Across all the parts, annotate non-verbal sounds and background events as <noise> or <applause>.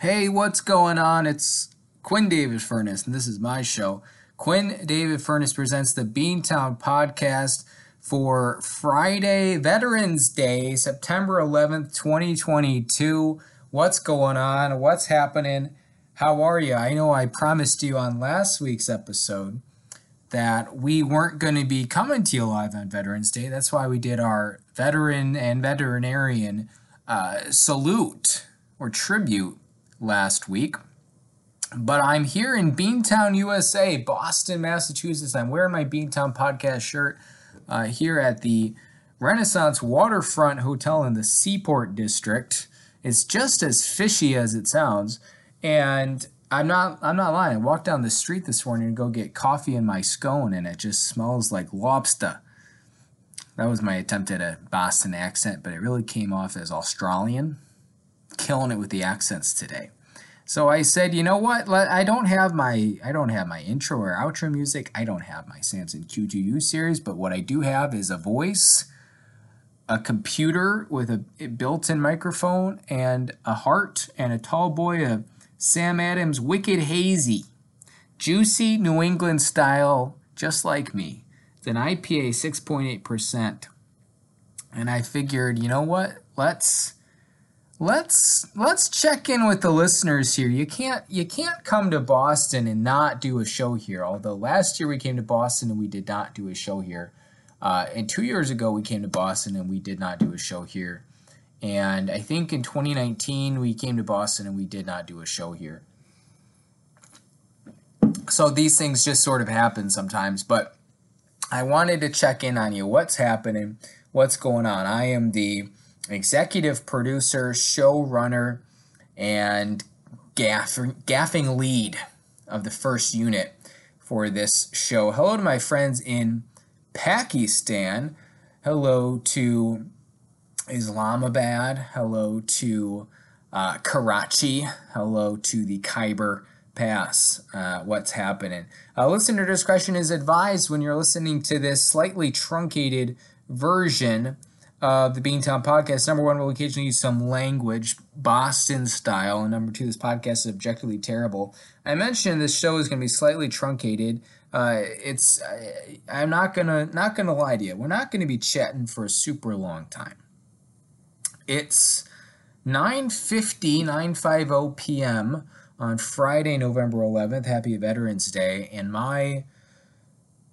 Hey, what's going on? It's Quinn David Furness, and this is my show. Quinn David Furness presents the Beantown podcast for Friday, Veterans Day, September 11th, 2022. What's going on? What's happening? How are you? I know I promised you on last week's episode that we weren't going to be coming to you live on Veterans Day. That's why we did our veteran and veterinarian uh, salute or tribute last week. But I'm here in Beantown, USA, Boston, Massachusetts. I'm wearing my Beantown podcast shirt uh, here at the Renaissance Waterfront Hotel in the Seaport District. It's just as fishy as it sounds. And I'm not I'm not lying. I walked down the street this morning to go get coffee in my scone and it just smells like lobster. That was my attempt at a Boston accent, but it really came off as Australian. Killing it with the accents today. So I said, you know what? I don't have my I don't have my intro or outro music. I don't have my Samson Q2U series, but what I do have is a voice, a computer with a built-in microphone, and a heart and a tall boy of Sam Adams Wicked Hazy. Juicy New England style, just like me. It's an IPA 6.8%. And I figured, you know what? Let's let's let's check in with the listeners here. You can't you can't come to Boston and not do a show here. Although last year we came to Boston and we did not do a show here. Uh, and two years ago we came to Boston and we did not do a show here. And I think in 2019 we came to Boston and we did not do a show here. So these things just sort of happen sometimes, but I wanted to check in on you. What's happening? What's going on? I am the executive producer, showrunner, and gaff- gaffing lead of the first unit for this show. Hello to my friends in Pakistan. Hello to Islamabad. Hello to uh, Karachi. Hello to the Khyber Pass. Uh, what's happening? Uh, listener discretion is advised when you're listening to this slightly truncated version of the Beantown podcast. Number one, we'll occasionally use some language, Boston style. And number two, this podcast is objectively terrible. I mentioned this show is going to be slightly truncated. Uh, it's I, I'm not gonna not gonna lie to you. We're not going to be chatting for a super long time. It's 9:50, 9:50 p.m. on Friday, November 11th. Happy Veterans Day, and my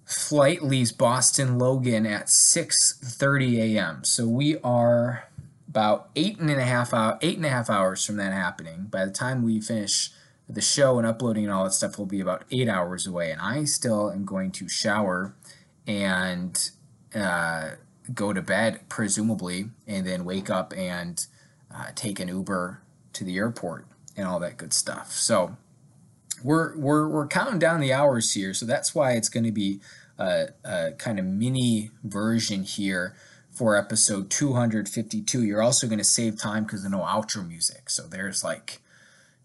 flight leaves Boston Logan at 6:30 a.m. So we are about eight and a half hour, eight and a half hours from that happening. By the time we finish the show and uploading and all that stuff, will be about eight hours away. And I still am going to shower and uh, go to bed, presumably, and then wake up and uh, take an Uber to the airport and all that good stuff. So we're we're we're counting down the hours here, so that's why it's going to be a, a kind of mini version here for episode 252. You're also going to save time because there's no outro music, so there's like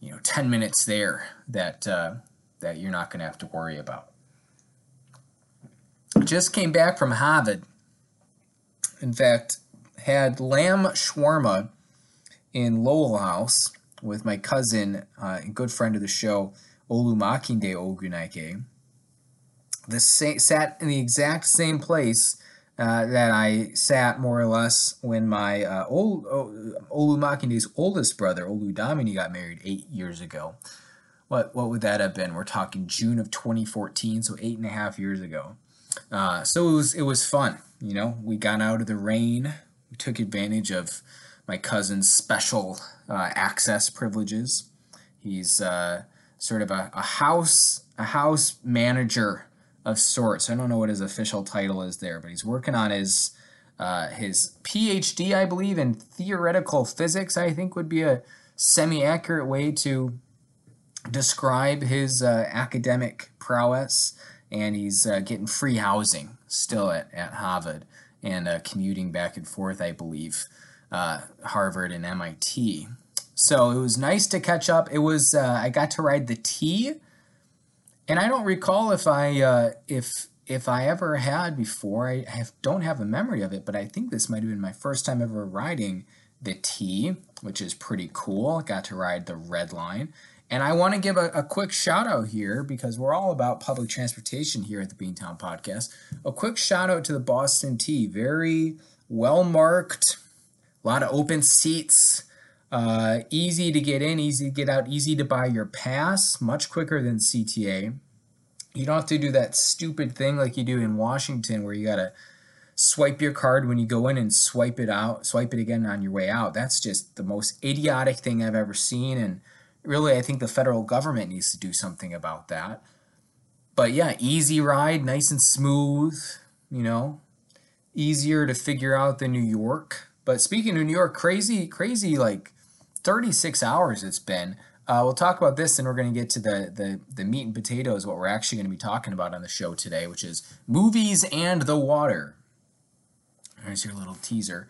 you know 10 minutes there that uh, that you're not going to have to worry about. Just came back from Harvard. In fact, had lamb shawarma in Lowell House with my cousin uh, and good friend of the show, Olu Makinde Ogunike. This sat in the exact same place uh, that I sat more or less when my uh, old, Olu Makinde's oldest brother, Olu Damini, got married eight years ago. What what would that have been? We're talking June of 2014, so eight and a half years ago. Uh, so it was it was fun. You know, we got out of the rain. We took advantage of my cousin's special uh, access privileges. He's uh, sort of a, a house a house manager of sorts. I don't know what his official title is there, but he's working on his uh, his PhD, I believe, in theoretical physics. I think would be a semi accurate way to describe his uh, academic prowess. And he's uh, getting free housing still at, at Harvard and uh, commuting back and forth, I believe, uh, Harvard and MIT. So it was nice to catch up. It was uh, I got to ride the T, and I don't recall if I uh, if if I ever had before. I have, don't have a memory of it, but I think this might have been my first time ever riding the T, which is pretty cool. Got to ride the red line. And I want to give a, a, quick shout out here because we're all about public transportation here at the Beantown Podcast. A quick shout out to the Boston T. Very well marked, a lot of open seats, uh, easy to get in, easy to get out, easy to buy your pass, much quicker than CTA. You don't have to do that stupid thing like you do in Washington where you got to swipe your card when you go in and swipe it out, swipe it again on your way out. That's just the most idiotic thing I've ever seen. And really, I think the federal government needs to do something about that. But yeah, easy ride, nice and smooth, you know, easier to figure out than New York. But speaking of New York, crazy, crazy, like 36 hours it's been. Uh, we'll talk about this and we're going to get to the, the, the meat and potatoes, what we're actually going to be talking about on the show today, which is movies and the water. There's your little teaser.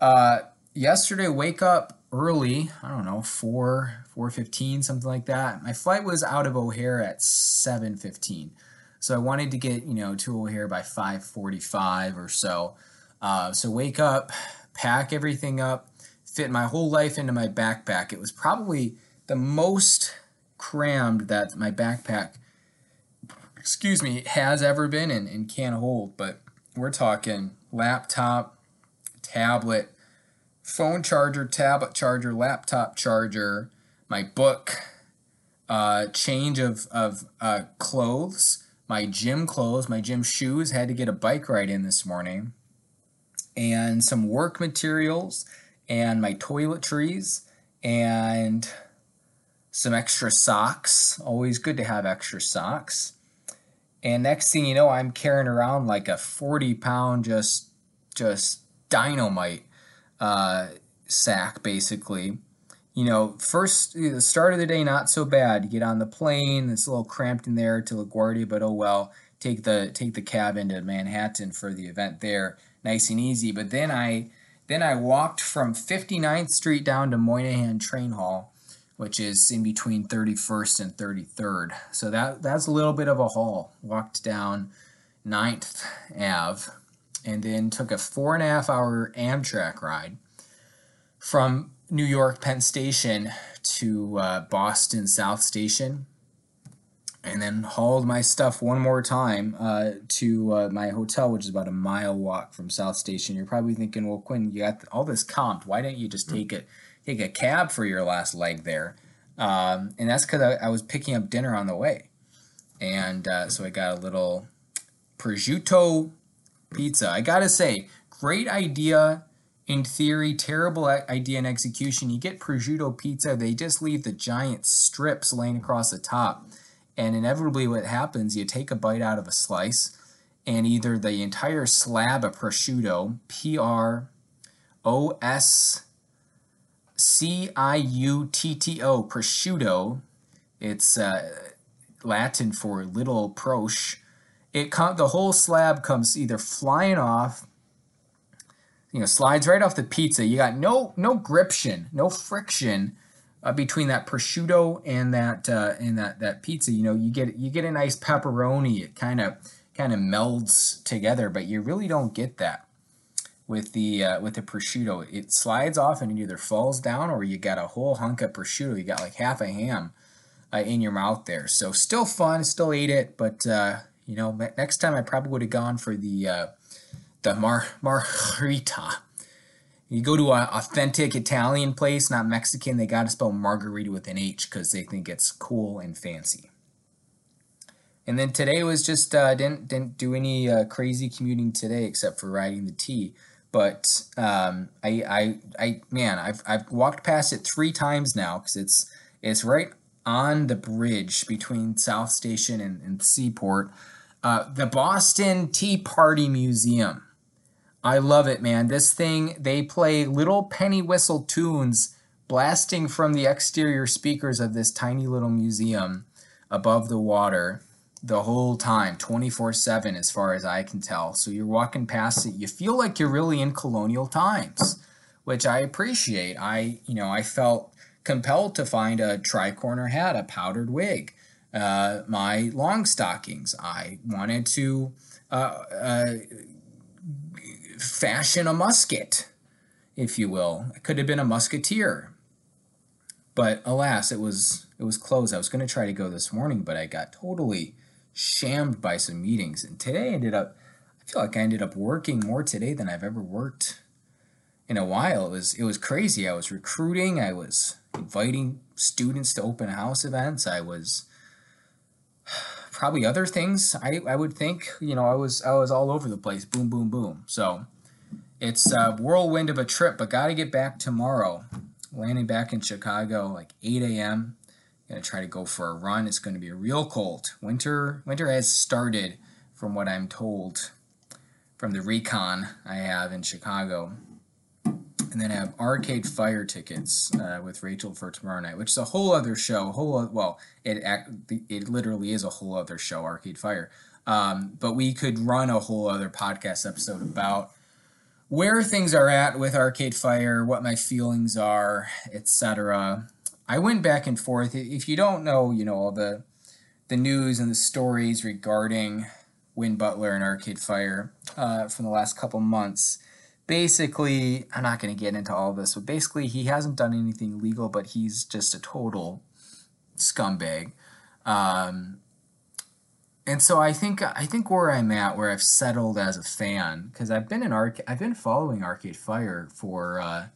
Uh, yesterday, wake up early. I don't know, four four fifteen, something like that. My flight was out of O'Hare at seven fifteen, so I wanted to get you know to O'Hare by five forty five or so. Uh, so wake up, pack everything up, fit my whole life into my backpack. It was probably the most crammed that my backpack, excuse me, has ever been and, and can hold. But we're talking laptop, tablet, phone charger, tablet charger, laptop charger, my book, uh, change of, of uh, clothes, my gym clothes, my gym shoes. Had to get a bike ride in this morning, and some work materials, and my toiletries, and some extra socks. Always good to have extra socks. And next thing you know, I'm carrying around like a 40 pound just just dynamite uh, sack, basically. You know, first, the start of the day, not so bad. You get on the plane, it's a little cramped in there to LaGuardia, but oh well. Take the take the cab into Manhattan for the event there, nice and easy. But then I then I walked from 59th Street down to Moynihan Train Hall, which is in between 31st and 33rd. So that that's a little bit of a haul. Walked down 9th Ave, and then took a four and a half hour Amtrak ride from New York Penn Station to uh, Boston South Station, and then hauled my stuff one more time uh, to uh, my hotel, which is about a mile walk from South Station. You're probably thinking, well, Quinn, you got all this comped. Why didn't you just take a take a cab for your last leg there? Um, and that's because I, I, was picking up dinner on the way, and uh, so I got a little prosciutto pizza. I gotta say, great idea in theory, terrible idea in execution. You get prosciutto pizza, they just leave the giant strips laying across the top. And inevitably, what happens, you take a bite out of a slice, and either the entire slab of prosciutto, P R O S C I U T T O, prosciutto, it's uh, Latin for little prosh, it com- the whole slab comes either flying off, you know, slides right off the pizza. You got no no gription, no friction uh, between that prosciutto and that uh, and that that pizza. You know, you get you get a nice pepperoni. It kind of kind of melds together, but you really don't get that with the uh, with the prosciutto. It slides off and it either falls down or you got a whole hunk of prosciutto. You got like half a ham uh, in your mouth there. So still fun, still ate it, but uh, you know, next time I probably would have gone for the uh, the mar margarita. You go to an authentic Italian place, not Mexican. They got to spell margarita with an H because they think it's cool and fancy. And then today was just uh, didn't didn't do any uh, crazy commuting today except for riding the T. But um, I, I I man, I've I've walked past it three times now because it's it's right on the bridge between South Station and, and Seaport. Uh, the Boston Tea Party Museum. I love it, man. This thing, they play little penny whistle tunes blasting from the exterior speakers of this tiny little museum above the water the whole time, 24 7, as far as I can tell. So you're walking past it, you feel like you're really in colonial times, which I appreciate. I, you know, I felt compelled to find a tricorner hat, a powdered wig, uh, my long stockings. I wanted to uh, uh, fashion a musket. if you will. I could have been a musketeer. But alas, it was it was closed. I was going to try to go this morning, but I got totally shammed by some meetings. And today I ended up I feel like I ended up working more today than I've ever worked in a while. It was it was crazy. I was recruiting, I was inviting students to open house events. I was probably other things. I, I would think you know i was i was all over the place. Boom boom boom. So it's a whirlwind of a trip but gotta get back tomorrow. Landing back in chicago like 8 a.m gonna try to go for a run. It's gonna be real cold. Winter winter has started from what i'm told from the recon i have in chicago and then I have Arcade Fire tickets uh, with Rachel for tomorrow night, which is a whole other show. Whole well, it it literally is a whole other show, Arcade Fire. Um, but we could run a whole other podcast episode about where things are at with Arcade Fire, what my feelings are, etc. I went back and forth. If you don't know, you know all the the news and the stories regarding Win Butler and Arcade Fire uh, from the last couple months basically, I'm not going to get into all this, but basically, he hasn't done anything illegal, but he's just a total scumbag. Um, and so I think I think where I'm at, where I've settled as a fan, because I've been in arc, I've been following Arcade Fire for uh,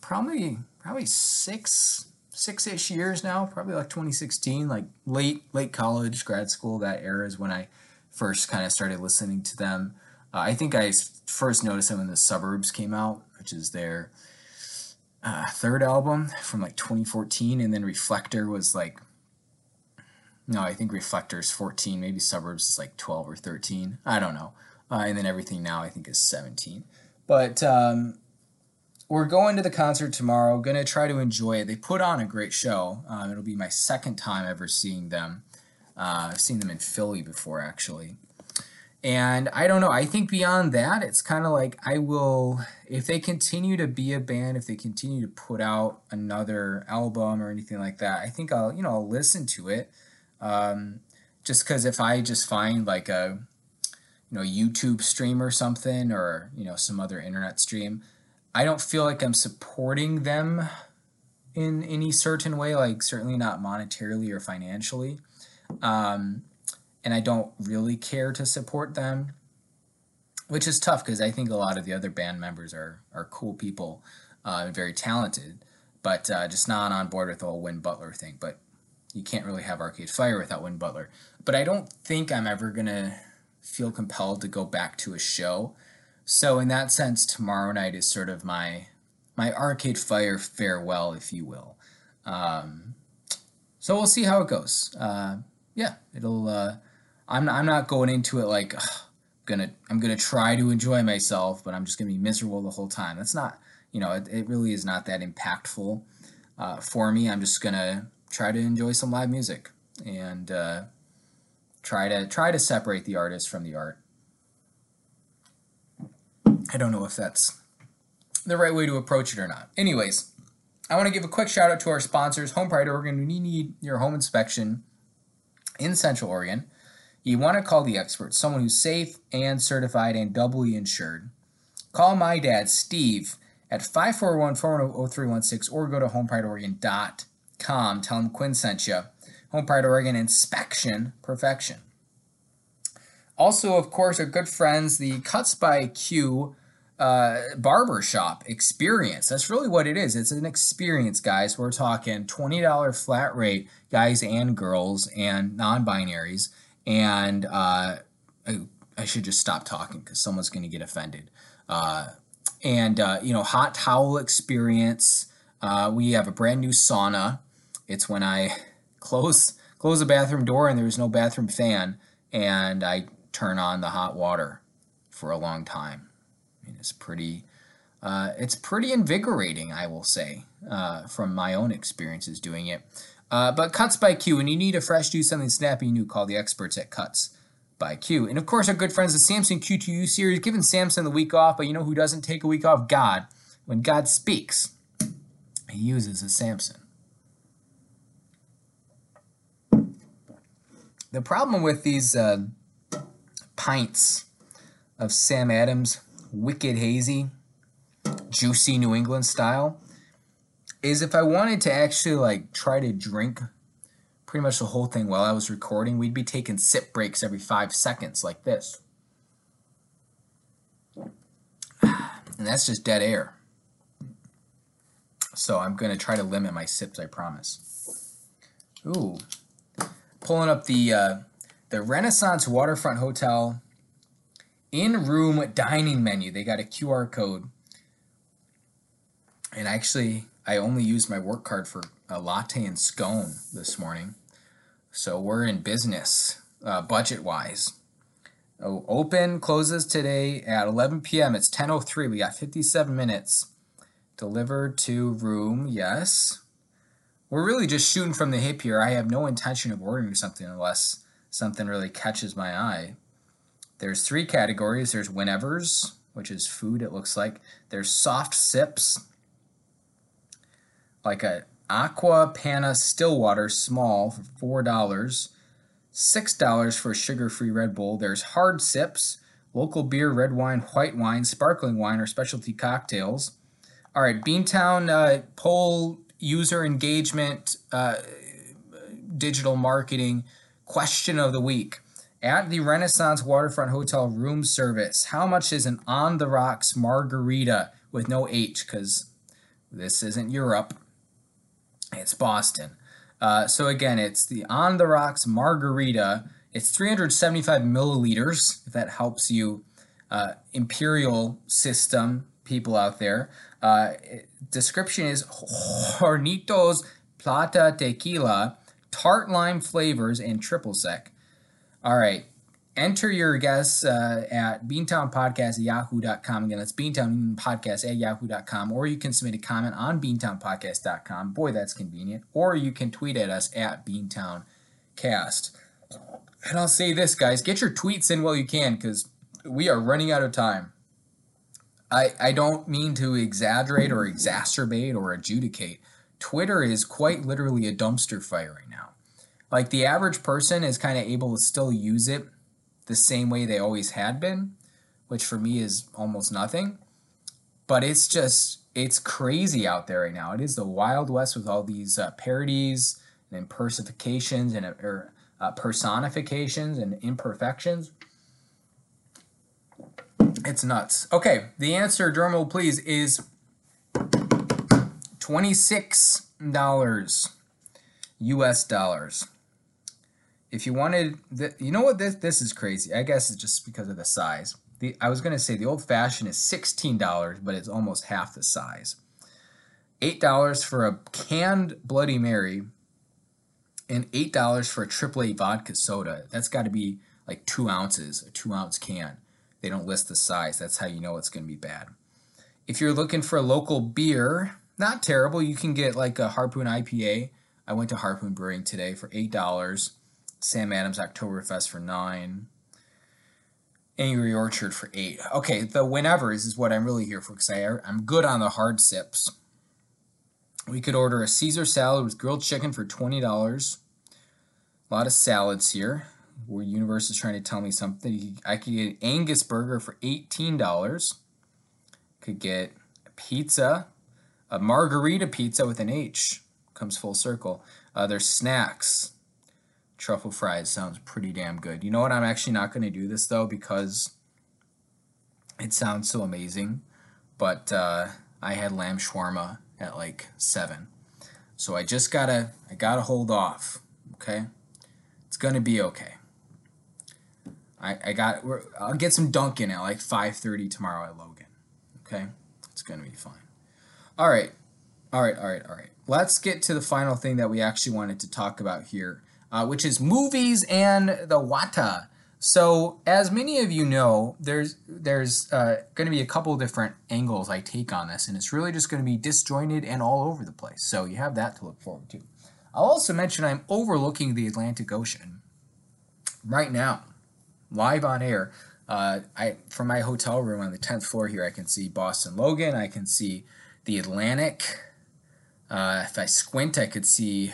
probably probably six six ish years now, probably like 2016, like late late college, grad school. That era is when I first kind of started listening to them. Uh, I think I first noticed them when the Suburbs came out, which is their uh, third album from like 2014, and then Reflector was like, no, I think Reflector's 14, maybe Suburbs is like 12 or 13. I don't know. Uh, and then everything now I think is 17. But um, we're going to the concert tomorrow. Going to try to enjoy it. They put on a great show. Um, it'll be my second time ever seeing them. Uh, I've seen them in Philly before, actually. And I don't know. I think beyond that, it's kind of like I will, if they continue to be a band, if they continue to put out another album or anything like that, I think I'll, you know, I'll listen to it. Um, just because if I just find like a, you know, YouTube stream or something or, you know, some other internet stream, I don't feel like I'm supporting them in any certain way, like certainly not monetarily or financially. Um, and I don't really care to support them, which is tough because I think a lot of the other band members are are cool people, uh, very talented, but uh, just not on board with the whole Win Butler thing. But you can't really have Arcade Fire without Win Butler. But I don't think I'm ever gonna feel compelled to go back to a show. So in that sense, tomorrow night is sort of my my Arcade Fire farewell, if you will. Um, so we'll see how it goes. Uh, yeah, it'll. Uh, I'm I'm not going into it like ugh, I'm gonna I'm gonna try to enjoy myself, but I'm just gonna be miserable the whole time. That's not you know it, it really is not that impactful uh, for me. I'm just gonna try to enjoy some live music and uh, try to try to separate the artist from the art. I don't know if that's the right way to approach it or not. Anyways, I want to give a quick shout out to our sponsors, Home Pride Oregon. We need your home inspection in Central Oregon. You want to call the expert, someone who's safe and certified and doubly insured. Call my dad, Steve, at 541 410 or go to homeprideoregon.com. Tell him Quinn sent you. Home Pride Oregon Inspection Perfection. Also, of course, our good friends, the Cuts by Q uh, barbershop experience. That's really what it is. It's an experience, guys. We're talking $20 flat rate, guys and girls, and non binaries and uh, I, I, should just stop talking because someone's going to get offended. Uh, and uh, you know, hot towel experience. Uh, we have a brand new sauna. It's when I <laughs> close close the bathroom door and there's no bathroom fan, and I turn on the hot water for a long time. I mean, it's pretty. Uh, it's pretty invigorating, I will say, uh, from my own experiences doing it. Uh, but Cuts by Q, and you need a fresh do something snappy new, call the experts at Cuts by Q. And of course, our good friends, the Samson Q2U series, giving Samson the week off, but you know who doesn't take a week off? God. When God speaks, he uses a Samson. The problem with these uh, pints of Sam Adams Wicked Hazy juicy New England style, is if I wanted to actually like try to drink pretty much the whole thing while I was recording, we'd be taking sip breaks every five seconds like this. <sighs> And that's just dead air. So I'm going to try to limit my sips, I promise. Ooh. Pulling up the uh, the Renaissance Waterfront Hotel in-room dining menu. They got a QR code. And actually, I only used my work card for a latte and scone this morning. So we're in business, uh, budget-wise. Oh, open closes today at 11 p.m. It's 10:03. We got 57 minutes. Delivered to room, yes. We're really just shooting from the hip here. I have no intention of ordering something unless something really catches my eye. There's three categories. There's whenevers, which is food, it looks like. There's soft sips, like a Aqua Panna still water small for four dollars. Six dollars for a sugar-free Red Bull. There's hard sips, local beer, red wine, white wine, sparkling wine, or specialty cocktails. All right, Beantown uh, poll user engagement, uh, digital marketing question of the week. At the Renaissance Waterfront Hotel room service, how much is an on the rocks margarita with no H? Because this isn't Europe, it's Boston. Uh, so again, it's the on the rocks margarita. It's 375 milliliters. If that helps you, uh, imperial system people out there. Uh, description is Hornitos Plata Tequila, tart lime flavors, and triple sec. All right. Enter your guess uh, at beantownpodcast at yahoo.com. Again, that's beantownpodcast at yahoo.com. Or you can submit a comment on beantownpodcast.com. Boy, that's convenient. Or you can tweet at us at beantowncast. And I'll say this, guys get your tweets in while you can because we are running out of time. I, I don't mean to exaggerate or exacerbate or adjudicate. Twitter is quite literally a dumpster fire right now. Like the average person is kind of able to still use it the same way they always had been, which for me is almost nothing. But it's just, it's crazy out there right now. It is the Wild West with all these uh, parodies and impersifications and uh, personifications and imperfections. It's nuts. Okay, the answer, drumroll please, is $26 US dollars. If you wanted, the, you know what, this, this is crazy. I guess it's just because of the size. The, I was going to say the old fashioned is $16, but it's almost half the size. $8 for a canned Bloody Mary and $8 for a AAA vodka soda. That's got to be like two ounces, a two ounce can. They don't list the size. That's how you know it's going to be bad. If you're looking for a local beer, not terrible. You can get like a Harpoon IPA. I went to Harpoon Brewing today for eight dollars. Sam Adams Oktoberfest for nine. Angry Orchard for eight. Okay, the whenevers is what I'm really here for because I'm good on the hard sips. We could order a Caesar salad with grilled chicken for twenty dollars. A lot of salads here where Universe is trying to tell me something. I could get an Angus burger for eighteen dollars. Could get a pizza, a margarita pizza with an H. Comes full circle. Uh, there's snacks. Truffle fries sounds pretty damn good. You know what? I'm actually not going to do this though because it sounds so amazing. But uh, I had lamb shawarma at like seven, so I just gotta I gotta hold off. Okay, it's gonna be okay. I, I got I'll get some Dunkin' at like 5:30 tomorrow at Logan. Okay? It's to be fine. All right. All right, all right, all right. Let's get to the final thing that we actually wanted to talk about here, uh, which is movies and the Wata. So, as many of you know, there's there's uh, going to be a couple different angles I take on this, and it's really just going to be disjointed and all over the place. So you have that to look forward to. I'll also mention I'm overlooking the Atlantic Ocean right now live on air. Uh, I from my hotel room on the tenth floor here, I can see Boston Logan. I can see the Atlantic. Uh, if I squint, I could see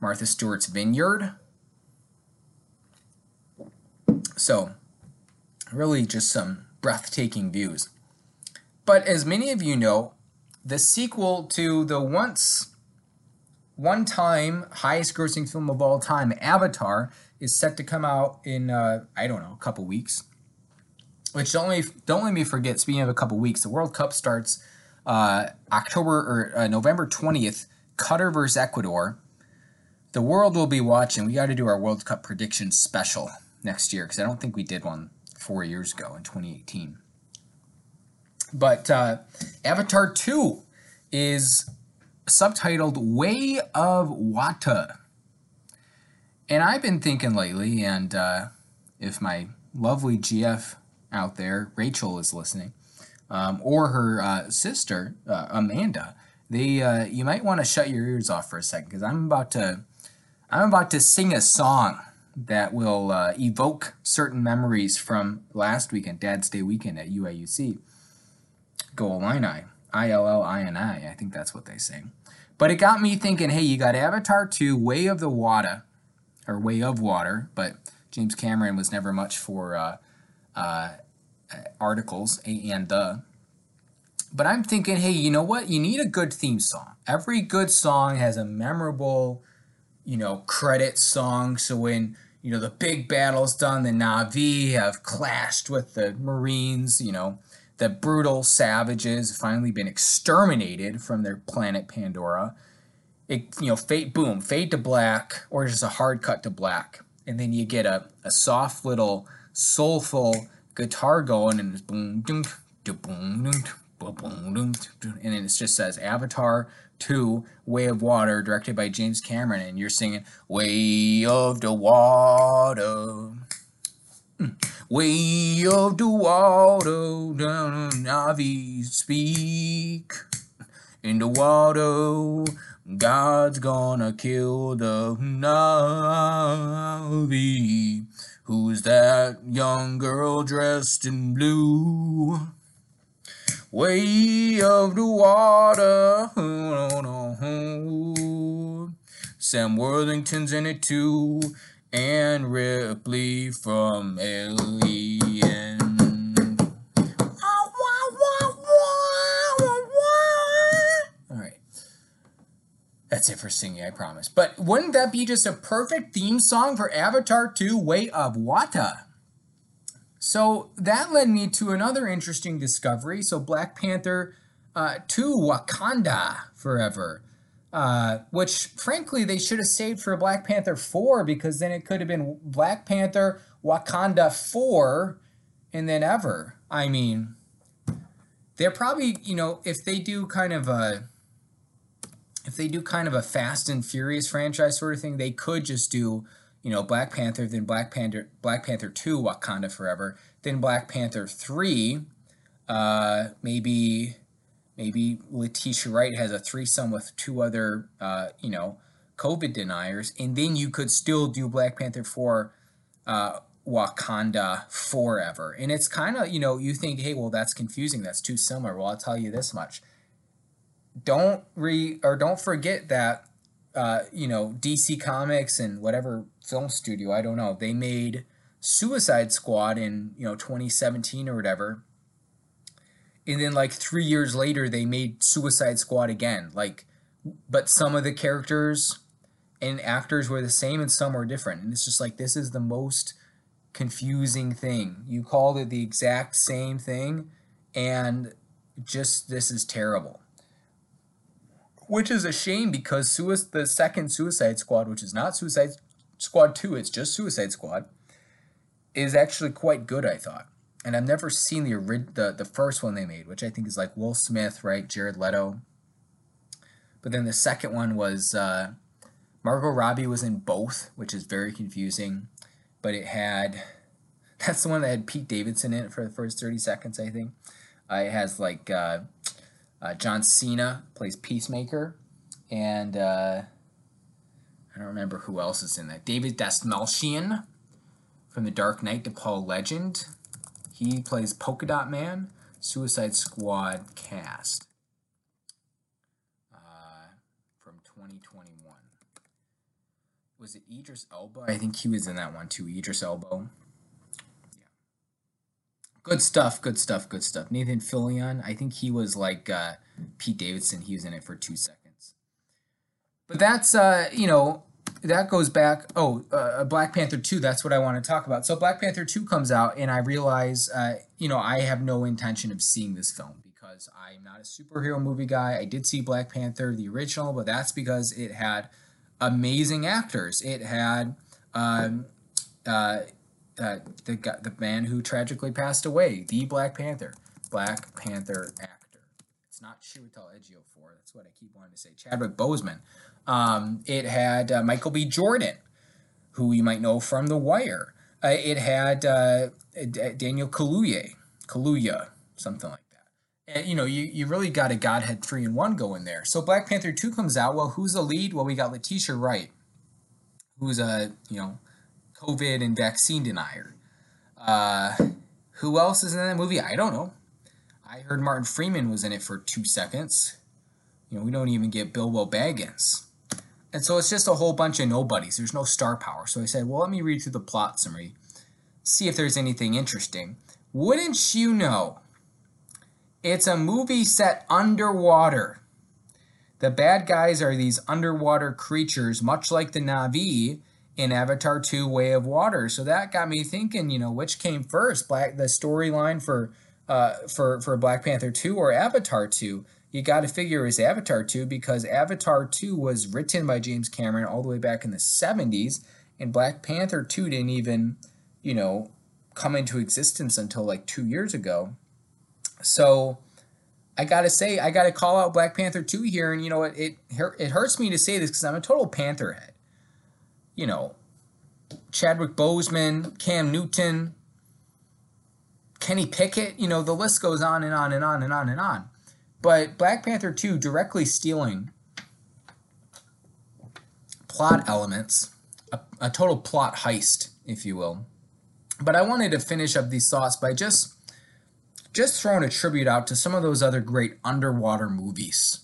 Martha Stewart's vineyard. So, really, just some breathtaking views. but as many of you know, the sequel to the once one time highest grossing film of all time, Avatar, is set to come out in uh, I don't know a couple weeks. Which don't let me don't let me forget. Speaking of a couple weeks, the World Cup starts uh, October or uh, November twentieth. Qatar versus Ecuador. The world will be watching. We got to do our World Cup prediction special next year because I don't think we did one four years ago in 2018. But uh, Avatar 2 is subtitled Way of Wata. And I've been thinking lately, and uh, if my lovely GF out there, Rachel, is listening, um, or her uh, sister, uh, Amanda, they uh, you might want to shut your ears off for a second because I'm about to I'm about to sing a song that will uh, evoke certain memories from last weekend, Dad's Day weekend at UIUC. Go Illini, I L L I N I. I think that's what they say. But it got me thinking. Hey, you got Avatar 2, Way of the Water, or Way of Water, but James Cameron was never much for uh, uh, articles, and the. But I'm thinking, hey, you know what? You need a good theme song. Every good song has a memorable, you know, credit song. So when you know the big battle's done, the Na'vi have clashed with the Marines. You know, the brutal savages finally been exterminated from their planet Pandora. It, you know, fade boom, fade to black, or just a hard cut to black, and then you get a, a soft little soulful guitar going, and it's boom, boom, boom, boom, and then it just says Avatar 2 Way of Water, directed by James Cameron, and you're singing Way of the Water. Hmm. Way of the water, down Na'vi speak. In the water, God's gonna kill the Na'vi. Who's that young girl dressed in blue? Way of the water. Sam Worthington's in it too and Ripley from Alien. That's it for singing, I promise. But wouldn't that be just a perfect theme song for Avatar 2 Way of Wata? So that led me to another interesting discovery. So Black Panther uh, 2 Wakanda Forever uh, which frankly they should have saved for Black Panther 4 because then it could have been Black Panther Wakanda 4 and then ever. I mean, they're probably, you know, if they do kind of a if they do kind of a Fast and Furious franchise sort of thing, they could just do, you know, Black Panther, then Black Panther Black Panther 2 Wakanda Forever, then Black Panther 3 uh maybe Maybe Letitia Wright has a threesome with two other, uh, you know, COVID deniers, and then you could still do Black Panther Four, uh, Wakanda forever. And it's kind of, you know, you think, hey, well, that's confusing. That's too similar. Well, I'll tell you this much. Don't re or don't forget that, uh, you know, DC Comics and whatever film studio, I don't know, they made Suicide Squad in, you know, 2017 or whatever and then like three years later they made Suicide Squad again. Like, but some of the characters and actors were the same and some were different, and it's just like this is the most confusing thing. You called it the exact same thing, and just this is terrible. Which is a shame because the second Suicide Squad, which is not Suicide Squad 2, it's just Suicide Squad, is actually quite good, I thought and I've never seen the the the first one they made, which I think is like Will Smith, right? Jared Leto. But then the second one was uh, Margot Robbie was in both, which is very confusing. But it had <laughs> that's the one that had Pete Davidson in it for the first thirty seconds, I think. Uh, it has like uh, uh John Cena plays Peacemaker, and uh, I don't remember who else is in that. David Dastmalchian from The Dark Knight to Paul Legend. He plays Polka Dot Man, Suicide Squad cast uh, from 2021. Was it Idris Elba? I think he was in that one too. Idris Elba. Yeah. Good stuff, good stuff, good stuff. Nathan Fillion, I think he was like uh, Pete Davidson. He was in it for two seconds. But that's, uh, you know, that goes back. Oh, uh, Black Panther 2, that's what I want to talk about. So Black Panther 2 comes out, and I realize, uh, you know, I have no intention of seeing this film because I'm not a superhero movie guy. I did see Black Panther, the original, but that's because it had amazing actors. It had um, uh, uh, the the man who tragically passed away, the Black Panther, Black Panther actor. It's not Chiwetel Ejiofor. That's what I keep wanting to say. Chadwick Boseman. Um, it had uh, Michael B. Jordan, who you might know from The Wire. Uh, it had uh, Daniel Kaluuya, Kaluuya, something like that. And you know, you, you really got a Godhead three and one going there. So Black Panther two comes out. Well, who's the lead? Well, we got Letitia Wright, who's a you know COVID and vaccine denier. Uh, who else is in that movie? I don't know. I heard Martin Freeman was in it for two seconds. You know, we don't even get Bilbo Baggins. And so it's just a whole bunch of nobodies. There's no star power. So I said, well, let me read through the plot summary, see if there's anything interesting. Wouldn't you know? It's a movie set underwater. The bad guys are these underwater creatures, much like the Na'vi, in Avatar 2 Way of Water. So that got me thinking, you know, which came first, Black the storyline for uh, for for Black Panther 2 or Avatar 2? You got to figure is Avatar 2 because Avatar 2 was written by James Cameron all the way back in the 70s and Black Panther 2 didn't even, you know, come into existence until like 2 years ago. So I gotta say, I gotta call out Black Panther 2 here, and you know it it, it hurts me to say this because I'm a total Panther head you know, Chadwick Boseman, Cam Newton, Kenny Pickett, you know, the list goes on and on and on and on and on. But Black Panther 2 directly stealing plot elements, a, a total plot heist, if you will. But I wanted to finish up these thoughts by just just throwing a tribute out to some of those other great underwater movies.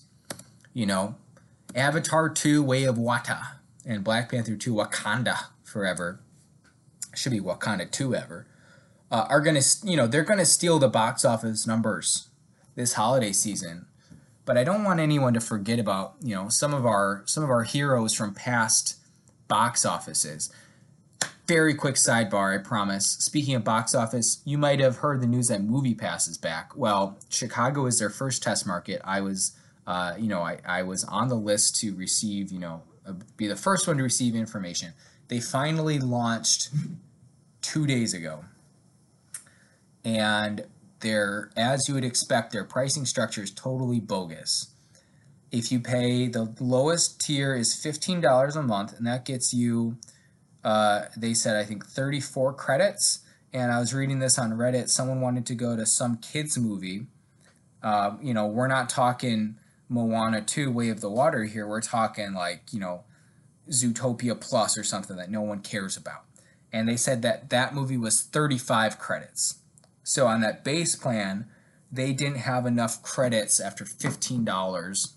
You know, Avatar 2 Way of Water, and Black Panther 2 Wakanda Forever should be Wakanda 2 ever uh, are going to you know they're going to steal the box office numbers this holiday season but I don't want anyone to forget about you know some of our some of our heroes from past box offices very quick sidebar, I promise. Speaking of box office, you might have heard the news that Movie Pass is back. Well, Chicago is their first test market. I was, uh, you know, I, I was on the list to receive, you know, uh, be the first one to receive information. They finally launched two days ago. And their, as you would expect, their pricing structure is totally bogus. If you pay the lowest tier is $15 a month, and that gets you, uh, they said, I think 34 credits. And I was reading this on Reddit. Someone wanted to go to some kids' movie. Uh, you know, we're not talking Moana 2 Way of the Water here. We're talking like, you know, Zootopia Plus or something that no one cares about. And they said that that movie was 35 credits. So on that base plan, they didn't have enough credits after $15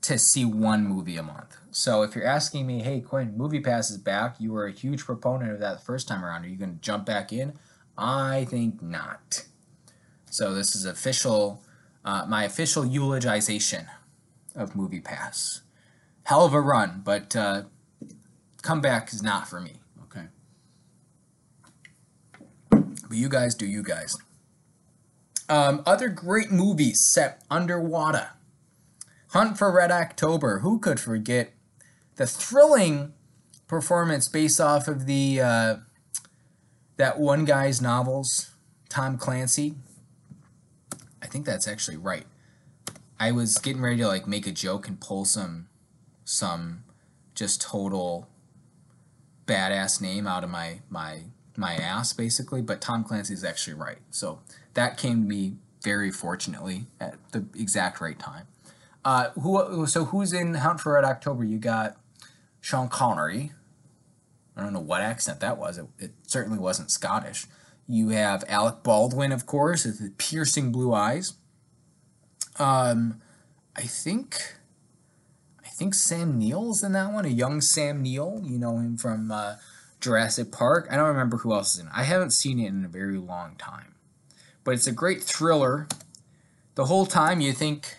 to see one movie a month. So if you're asking me, hey, Quinn, Movie Pass is back, you were a huge proponent of that the first time around. Are you going to jump back in? I think not. So this is official uh, my official eulogization of Movie Pass. Hell of a run, but uh, comeback is not for me. Okay. But you guys do you guys. Um, other great movies set underwater. Hunt for Red October. Who could forget the thrilling performance based off of the uh, that one guy's novels, Tom Clancy. I think that's actually right. I was getting ready to like make a joke and pull some some just total badass name out of my my my ass basically, but Tom Clancy is actually right. So that came to me very fortunately at the exact right time. Uh, who so who's in Hunt for Red October? You got Sean Connery. I don't know what accent that was. It, it certainly wasn't Scottish. You have Alec Baldwin, of course, with the piercing blue eyes. Um, I think, I think Sam Neill's in that one. A young Sam Neill. You know him from uh, Jurassic Park. I don't remember who else is in it. I haven't seen it in a very long time. But it's a great thriller. The whole time you think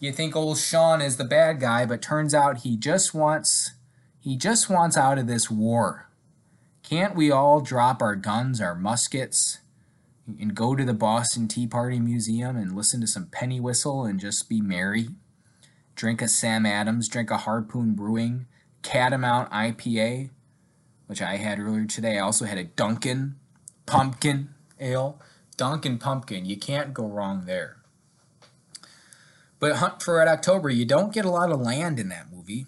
you think old Sean is the bad guy, but turns out he just wants he just wants out of this war. Can't we all drop our guns, our muskets, and go to the Boston Tea Party Museum and listen to some penny whistle and just be merry? Drink a Sam Adams, drink a Harpoon Brewing, Catamount IPA, which I had earlier today. I also had a Dunkin' Pumpkin Ale. Dunkin' Pumpkin, you can't go wrong there. But Hunt for Red October, you don't get a lot of land in that movie.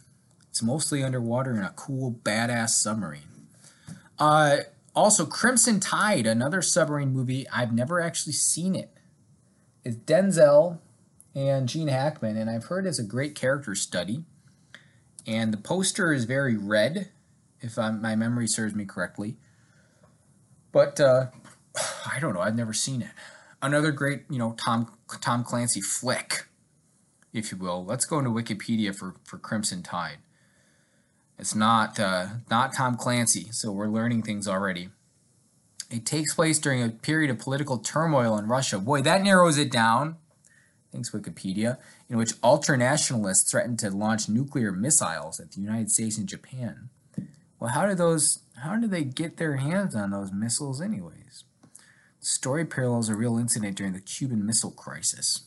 It's mostly underwater in a cool, badass submarine. Uh, also, Crimson Tide, another submarine movie. I've never actually seen it. It's Denzel and Gene Hackman, and I've heard it's a great character study. And the poster is very red, if I'm, my memory serves me correctly. But uh, <sighs> I don't know. I've never seen it. Another great, you know, Tom Tom Clancy flick, if you will. Let's go into Wikipedia for for Crimson Tide. It's not uh, not Tom Clancy, so we're learning things already. It takes place during a period of political turmoil in Russia. Boy, that narrows it down. Thanks, Wikipedia. In which ultra nationalists threatened to launch nuclear missiles at the United States and Japan. Well, how did those? How did they get their hands on those missiles, anyways? The story parallels a real incident during the Cuban Missile Crisis.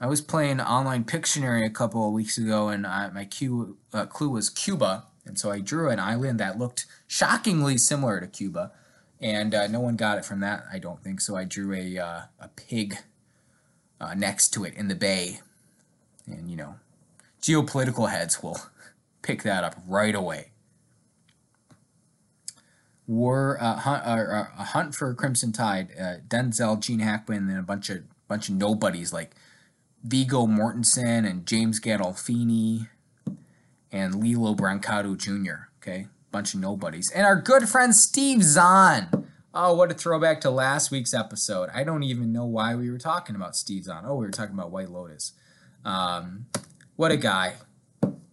I was playing online Pictionary a couple of weeks ago, and I, my cue, uh, clue was Cuba, and so I drew an island that looked shockingly similar to Cuba, and uh, no one got it from that, I don't think. So I drew a uh, a pig uh, next to it in the bay, and you know, geopolitical heads will pick that up right away. War uh, hunt, uh, a hunt for Crimson Tide, Denzel, Gene Hackman, and a bunch of bunch of nobodies like Viggo Mortensen and James Gandolfini and Lillo Brancato Jr. Okay, bunch of nobodies, and our good friend Steve Zahn. Oh, what a throwback to last week's episode. I don't even know why we were talking about Steve Zahn. Oh, we were talking about White Lotus. Um, what a guy.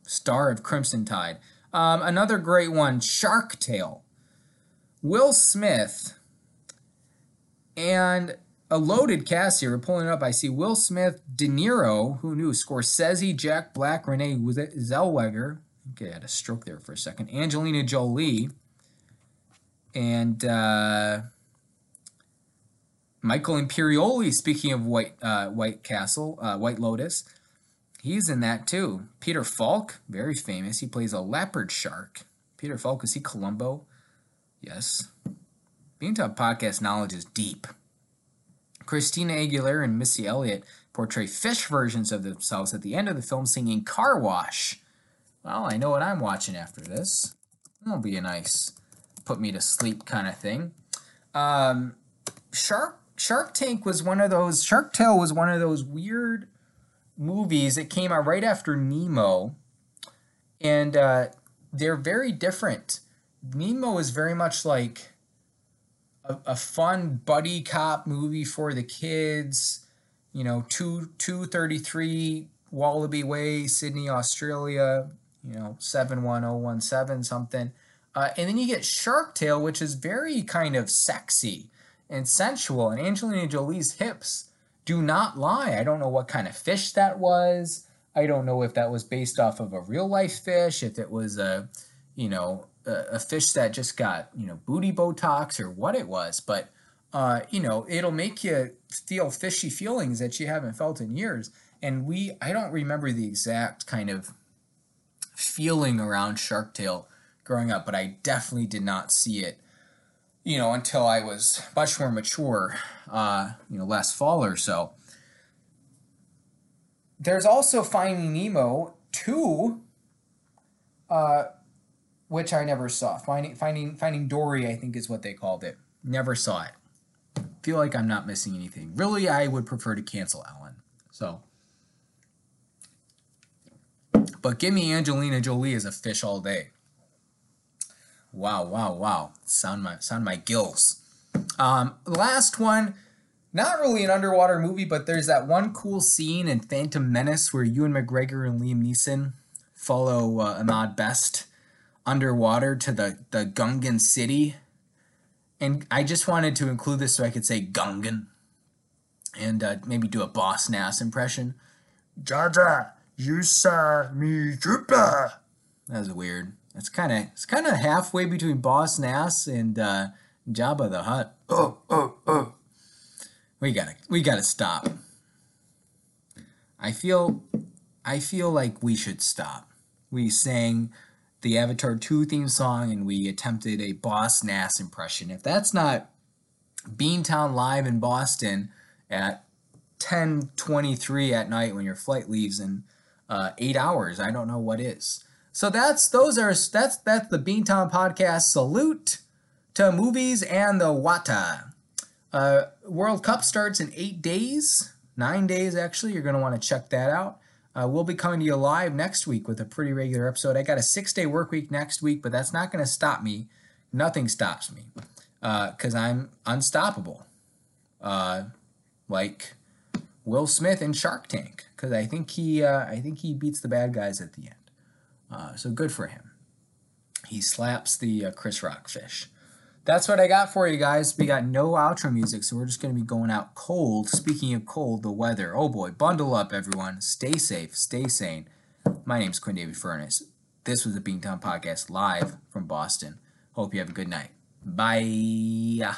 Star of Crimson Tide. Um, another great one, Shark Tale. Will Smith and a loaded cast here. We're pulling it up. I see Will Smith, De Niro, who knew, Scorsese, Jack Black, Renee Zellweger. Okay, I had a stroke there for a second. Angelina Jolie, and uh, Michael Imperioli. Speaking of White uh, White Castle, uh, White Lotus, he's in that too. Peter Falk, very famous. He plays a leopard shark. Peter Falk is he Columbo? Yes. Beantown podcast knowledge is deep. Christina Aguilera and Missy Elliott portray fish versions of themselves at the end of the film singing Car Wash. Well, I know what I'm watching after this. That'll be a nice put me to sleep kind of thing. Um, Shark Shark Tank was one of those Shark Tale was one of those weird movies that came out right after Nemo, and uh, they're very different. Nemo is very much like a, a fun buddy cop movie for the kids. You know, two two thirty three Wallaby Way, Sydney, Australia. You know, seven one zero one seven something. Uh, and then you get Shark Tale, which is very kind of sexy and sensual. And Angelina Jolie's hips do not lie. I don't know what kind of fish that was. I don't know if that was based off of a real life fish, if it was a, you know, a, fish that just got you know booty botox or what it was, but uh, you know it'll make you feel fishy feelings that you haven't felt in years. And we, I don't remember the exact kind of feeling around Shark Tale growing up, but I definitely did not see it, you know, until I was much more mature, uh, you know, last fall or so. There's also Finding Nemo 2, uh, which I never saw. Finding Finding Finding Dory, I think is what they called it. Never saw it. Feel like I'm not missing anything. Really, I would prefer to cancel Ellen. So, but give me Angelina Jolie as a fish all day. Wow, wow, wow! Sound my sound my gills. Um, last one, not really an underwater movie, but there's that one cool scene in Phantom Menace where Ewan McGregor and Liam Neeson follow uh, Ahmed Best underwater to the, the Gungan city. And I just wanted to include this so I could say Gungan and uh, maybe do a Boss Nass impression. Jaja, you saw me Jupiter. That was weird. It's kind of it's kind of halfway between Boss Nass and uh, Jabba the Hutt. Oh, oh, oh. We gotta we gotta stop. I feel I feel like we should stop. We sang the Avatar 2 theme song and we attempted a Boss Nass impression. If that's not Beantown Live in Boston at 10:23 at night when your flight leaves in uh, eight hours, I don't know what is. So that's those are that's that's the Beantown podcast. Salute to movies and the Wata. Uh, World Cup starts in eight days, nine days actually. You're going to want to check that out. Uh, we'll be coming to you live next week with a pretty regular episode. I got a six day work week next week, but that's not going to stop me. Nothing stops me because uh, I'm unstoppable. Uh, like Will Smith in Shark Tank, because I think he uh, I think he beats the bad guys at the end. Uh, so good for him. He slaps the uh, Chris Rock fish that's what I got for you guys. We got no outro music, so we're just going to be going out cold. Speaking of cold, the weather. Oh boy, bundle up, everyone. Stay safe, stay sane. My name's Quinn David Furness. This was the Beantown Podcast live from Boston. Hope you have a good night. Bye.